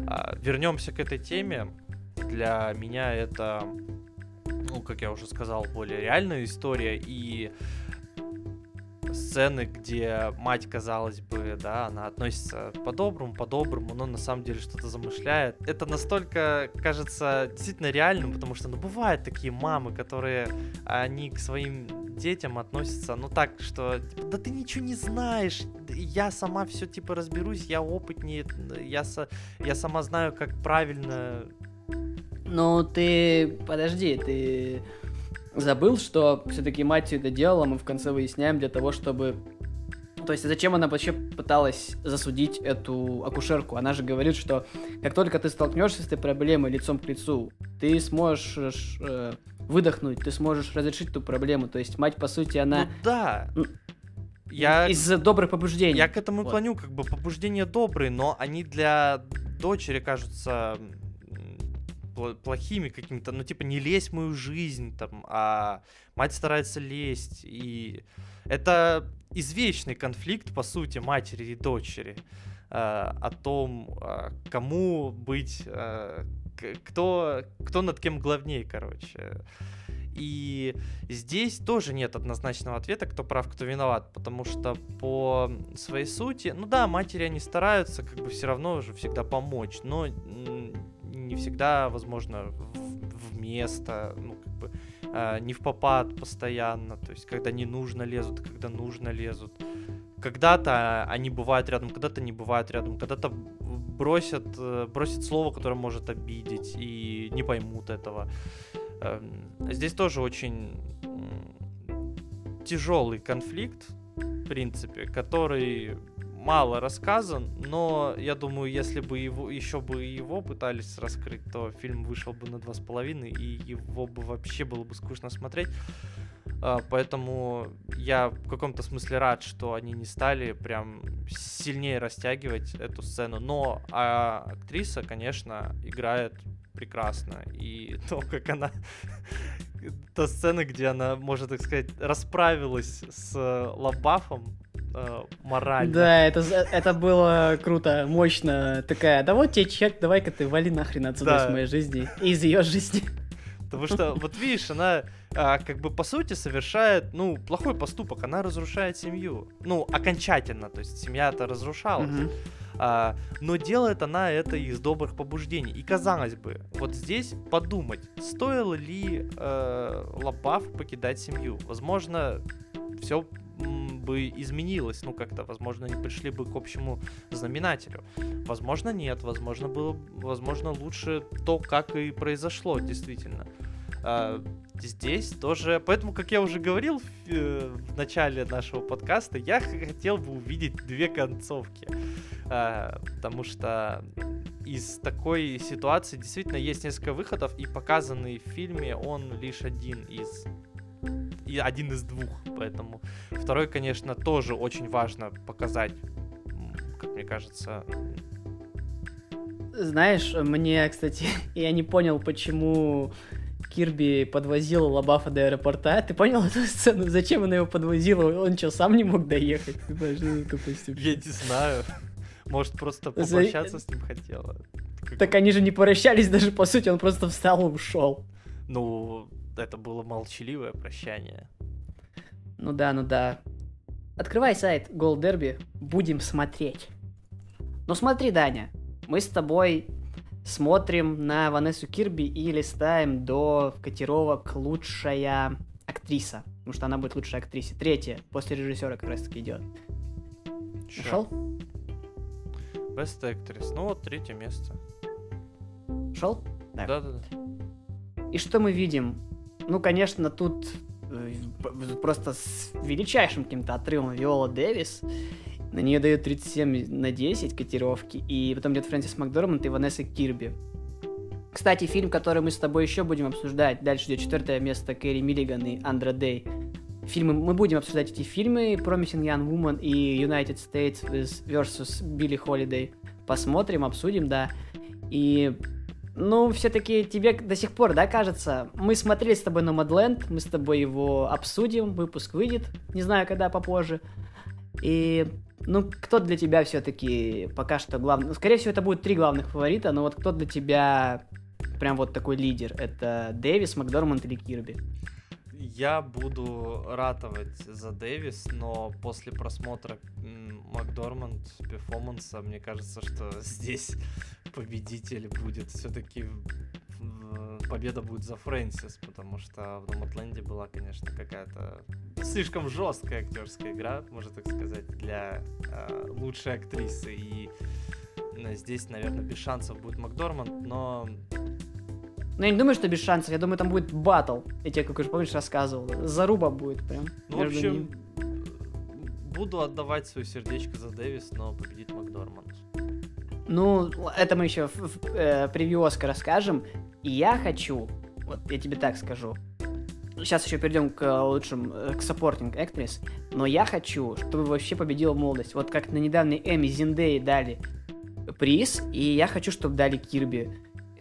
А, вернемся к этой теме. Для меня это, ну, как я уже сказал, более реальная история, и сцены, где мать, казалось бы, да, она относится по-доброму, по-доброму, но на самом деле что-то замышляет. Это настолько кажется действительно реальным, потому что, ну, бывают такие мамы, которые, они к своим детям относятся, ну, так, что, типа, да ты ничего не знаешь, я сама все, типа, разберусь, я опытнее, я, са- я сама знаю, как правильно Ну, ты... Подожди, ты забыл, что все-таки мать всё это делала, мы в конце выясняем для того, чтобы... То есть зачем она вообще пыталась засудить эту акушерку? Она же говорит, что как только ты столкнешься с этой проблемой лицом к лицу, ты сможешь э, выдохнуть, ты сможешь разрешить ту проблему. То есть мать, по сути, она Ну да. Я, из-за добрых побуждений. я к этому Вот. клоню, как бы побуждения добрые, но они для дочери кажутся плохими какими-то, ну типа не лезь в мою жизнь, там, а мать старается лезть, и это извечный конфликт, по сути, матери и дочери э, о том, э, кому быть, э, кто, кто над кем главней, короче. И здесь тоже нет однозначного ответа, кто прав, кто виноват, потому что по своей сути, ну да, матери они стараются как бы все равно же всегда помочь, но не всегда, возможно, в, вместо, ну как бы а, не в попад постоянно, то есть когда не нужно лезут, когда нужно лезут. Когда-то они бывают рядом, когда-то не бывают рядом, когда-то бросят, э, бросят слово, которое может обидеть, и не поймут этого. Эм, Здесь тоже очень тяжелый конфликт, в принципе, который мало рассказан, но я думаю, если бы его еще бы его пытались раскрыть, то фильм вышел бы на два с половиной, и его бы вообще было бы скучно смотреть. А, Поэтому я в каком-то смысле рад, что они не стали прям сильнее растягивать эту сцену. Но а, актриса, конечно, играет прекрасно. И (laughs) то, как она... Та сцена, где она, можно так сказать, расправилась с э, Лабафом э, морально. Да, это, это было круто, мощно. Такая, да вот тебе чек, давай-ка ты вали нахрен отсюда Да. из моей жизни, и из ее жизни. Потому что, вот видишь, она а, как бы по сути совершает, ну, плохой поступок. Она разрушает семью. Ну, окончательно. То есть семья-то разрушалась. Мгм. А, но делает она это из добрых побуждений. И казалось бы, вот здесь подумать, стоило ли э, Лабаф покидать семью. Возможно, все бы изменилось, ну как-то, возможно, они пришли бы к общему знаменателю. Возможно, нет, возможно, было, возможно, лучше то, как и произошло, действительно. А, здесь тоже, поэтому, как я уже говорил в, э, в начале нашего подкаста, я хотел бы увидеть две концовки. А, потому что из такой ситуации действительно есть несколько выходов, и показанный в фильме он лишь один из и один из двух, поэтому второй, конечно, тоже очень важно показать, как мне кажется. Знаешь, мне, кстати, (laughs) я не понял, почему Кирби подвозила Лабафа до аэропорта. Ты понял эту сцену? Зачем она его подвозила? Он что, сам не мог доехать? Ну. Я не знаю, может просто попрощаться с ним хотела. Так они же не прощались даже, по сути, он просто встал и ушел. Ну, это было молчаливое прощание. Ну да, ну да. Открывай сайт Gold Derby, будем смотреть. Ну смотри, Даня, мы с тобой смотрим на Ванессу Кирби и листаем до котировок лучшая актриса. Потому что она будет лучшей актрисе. Третья, после режиссера как раз таки идет. Чё? Ушел? Best Actress. Ну вот, третье место. Ушел? Так. Да-да-да. И что мы видим? Ну, конечно, тут э, просто с величайшим каким-то отрывом Виола Дэвис. На нее дают 37 на 10 котировки. И потом идет Фрэнсис Макдорманд и Ванесса Кирби. Кстати, фильм, который мы с тобой еще будем обсуждать, дальше идет четвертое место Кэрри Миллиган и Андра Дэй. Фильмы, мы будем обсуждать эти фильмы, Promising Young Woman и United States vs. Billie Holiday. Посмотрим, обсудим, да. И ну, все-таки тебе до сих пор, да, кажется, мы смотрели с тобой Мадленд, мы с тобой его обсудим, выпуск выйдет, не знаю, когда попозже. И, ну, кто для тебя все-таки пока что главный? Ну, скорее всего, это будет три главных фаворита, но вот кто для тебя прям вот такой лидер? Это Дэвис, Макдорманд или Кирби? Я буду ратовать за Дэвис, но после просмотра Макдорманд перформанса, мне кажется, что (laughs) здесь победитель будет все-таки победа будет за Фрэнсис, потому что в Номатленде была, конечно, какая-то слишком жесткая актерская игра, можно так сказать, для э, лучшей актрисы. И э, здесь, наверное, без шансов будет Макдорманд, но но я не думаю, что без шансов. Я думаю, там будет батл. Я тебе, как уже помнишь, рассказывал. Заруба будет прям. Ну, в общем, ним. буду отдавать свое сердечко за Дэвис, но победит Макдорманд. Ну, это мы еще в, в э, превью Оскара расскажем. И я хочу, вот я тебе так скажу, сейчас еще перейдем к лучшим, э, к supporting actress, но я хочу, чтобы вообще победила молодость. Вот как на недавней Эмми Зендее дали приз, и я хочу, чтобы дали Кирби.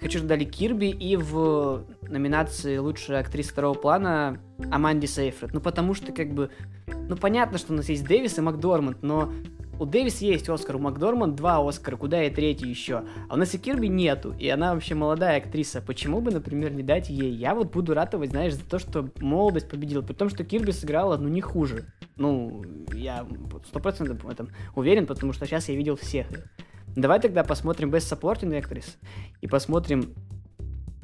Хочу, чтобы дали Кирби и в номинации лучшая актриса второго плана Аманди Сейфред. Ну, потому что, как бы, ну, понятно, что у нас есть Дэвис и Макдорманд, но у Дэвис есть Оскар, у Макдорманд два Оскара, куда и третий еще. А у нас и Кирби нету, и она вообще молодая актриса. Почему бы, например, не дать ей? Я вот буду ратовать, знаешь, за то, что молодость победила, при том, что Кирби сыграла, ну, не хуже. Ну, я сто процентов в этом уверен, потому что сейчас я видел всех. Давай тогда посмотрим Best Supporting Actress и посмотрим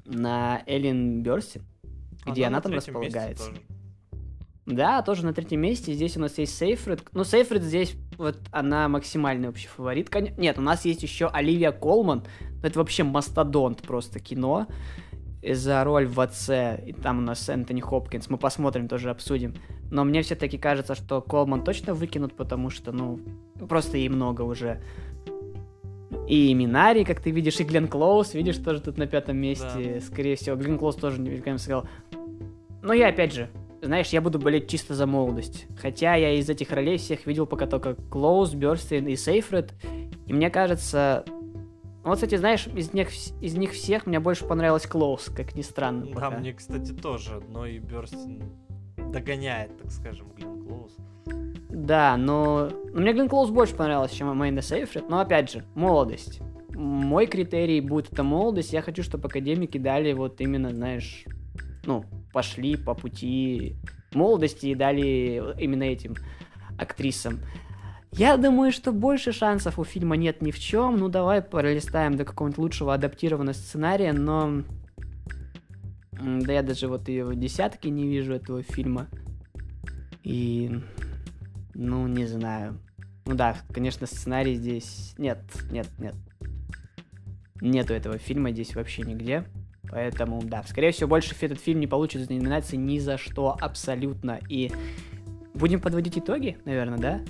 на Эллен Бёрстин, где она, она там располагается. Тоже. Да, тоже на третьем месте. Здесь у нас есть Сейфред. Ну, Сейфред здесь вот она максимальный вообще фаворит. Нет, у нас есть еще Оливия Колман. Это вообще мастодонт просто кино за роль в отце. И там у нас Энтони Хопкинс. Мы посмотрим, тоже обсудим. Но мне все-таки кажется, что Колман точно выкинут, потому что, ну, просто ей много уже. И Минари, как ты видишь, и Глен Клоус, видишь, тоже тут на пятом месте. Да. Скорее всего, Глен Клоус тоже великолепно сыграл. Но я, опять же, знаешь, я буду болеть чисто за молодость. Хотя я из этих ролей всех видел пока только Клоус, Бёрстин и Сейфред. И мне кажется... Вот, кстати, знаешь, из них, из них всех мне больше понравилась Клоус, как ни странно. Пока. Да, мне, кстати, тоже, но и Бёрстин догоняет, так скажем, Глен Клоус. Да, но... но мне Глен Клоус больше понравилась, чем Амэнда Сейфред. Но опять же, молодость. Мой критерий будет это молодость. Я хочу, чтобы академики дали вот именно, знаешь, ну, пошли по пути молодости и дали именно этим актрисам. Я думаю, что больше шансов у фильма нет ни в чем. Ну, давай пролистаем до какого-нибудь лучшего адаптированного сценария, но... Да я даже вот и в десятке не вижу этого фильма. И ну, не знаю. Ну да, конечно, сценарий здесь... Нет, нет, нет. Нету этого фильма здесь вообще нигде. Поэтому, да, скорее всего, больше этот фильм не получит номинации ни за что абсолютно. И будем подводить итоги, наверное, да?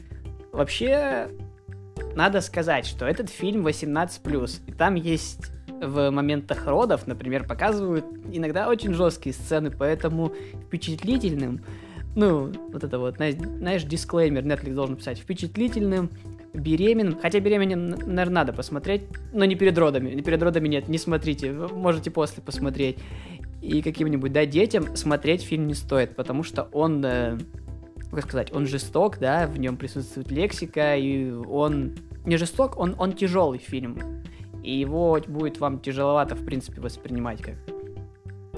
Вообще, надо сказать, что этот фильм 18+, и там есть в моментах родов, например, показывают иногда очень жесткие сцены, поэтому впечатлительным ну, вот это вот, знаешь, дисклеймер Netflix должен писать, впечатлительным, беременным, хотя беременным, наверное, надо посмотреть, но не перед родами, не перед родами нет, не смотрите, можете после посмотреть. И каким-нибудь, да, детям смотреть фильм не стоит, потому что он, э, как сказать, он жесток, да, в нем присутствует лексика, и он не жесток, он, он тяжелый фильм. И его будет вам тяжеловато, в принципе, воспринимать как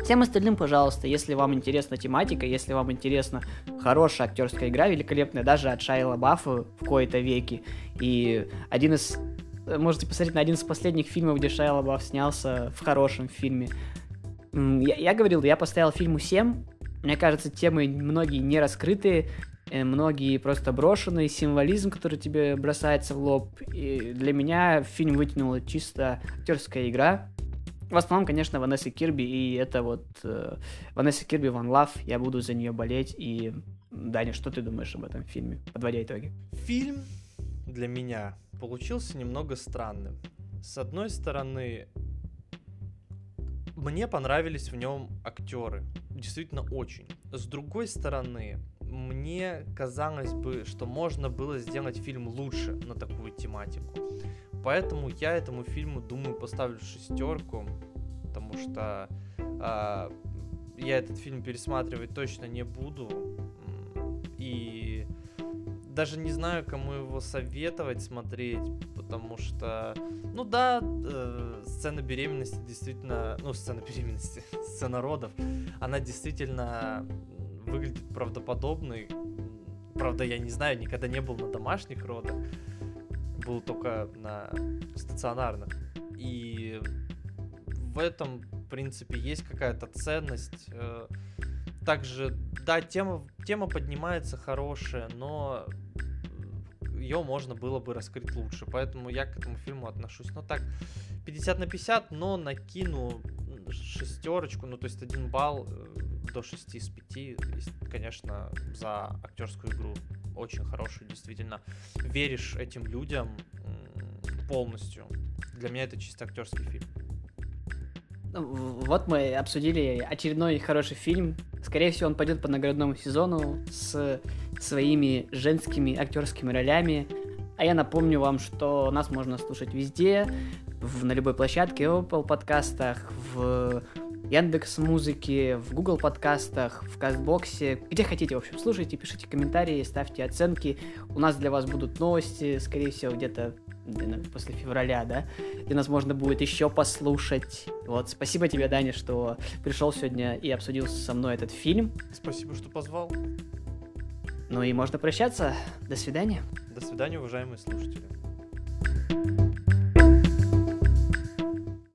Всем остальным, пожалуйста, если вам интересна тематика, если вам интересна хорошая актерская игра, великолепная, даже от Шайла Баффа в кои-то веки. И один из... Можете посмотреть на один из последних фильмов, где Шайла Бафф снялся в хорошем фильме. Я, я говорил, я поставил фильму 7. Мне кажется, темы многие не раскрытые, э, многие просто брошенные, символизм, который тебе бросается в лоб. И для меня фильм вытянула чисто актерская игра, В основном, конечно, Ванесса Кирби, и это вот э, Ванесса Кирби Ван Лав, я буду за нее болеть, и Даня, что ты думаешь об этом фильме, подводя итоги? Фильм для меня получился немного странным. С одной стороны, мне понравились в нем актеры, действительно очень. С другой стороны, мне казалось бы, что можно было сделать фильм лучше на такую тематику. Поэтому я этому фильму, думаю, поставлю шестерку, потому что э, я этот фильм пересматривать точно не буду. И даже не знаю, кому его советовать смотреть, потому что, ну да, э, сцена беременности действительно, ну, сцена (laughs) беременности, сцена родов, она действительно выглядит правдоподобной. Правда, я не знаю, никогда не был на домашних родах был только на стационарных. И в этом, в принципе, есть какая-то ценность. Э, также, да, тема, тема поднимается хорошая, но ее можно было бы раскрыть лучше. Поэтому я к этому фильму отношусь, ну так, 50 на 50, но накину шестерочку, ну то есть один балл э, до 6 из 5, конечно, за актерскую игру очень хорошую, действительно. Веришь этим людям полностью. Для меня это чисто актерский фильм. Ну, вот мы обсудили очередной хороший фильм. Скорее всего, он пойдет по наградному сезону с своими женскими актерскими ролями. А я напомню вам, что нас можно слушать везде, в, на любой площадке, в Apple подкастах, в Яндекс Музыки, в Google подкастах, в Кастбоксе, где хотите, в общем, слушайте, пишите комментарии, ставьте оценки. У нас для вас будут новости, скорее всего, где-то после февраля, да, где нас можно будет еще послушать. Вот, спасибо тебе, Даня, что пришел сегодня и обсудил со мной этот фильм. Спасибо, что позвал. Ну и можно прощаться. До свидания. До свидания, уважаемые слушатели.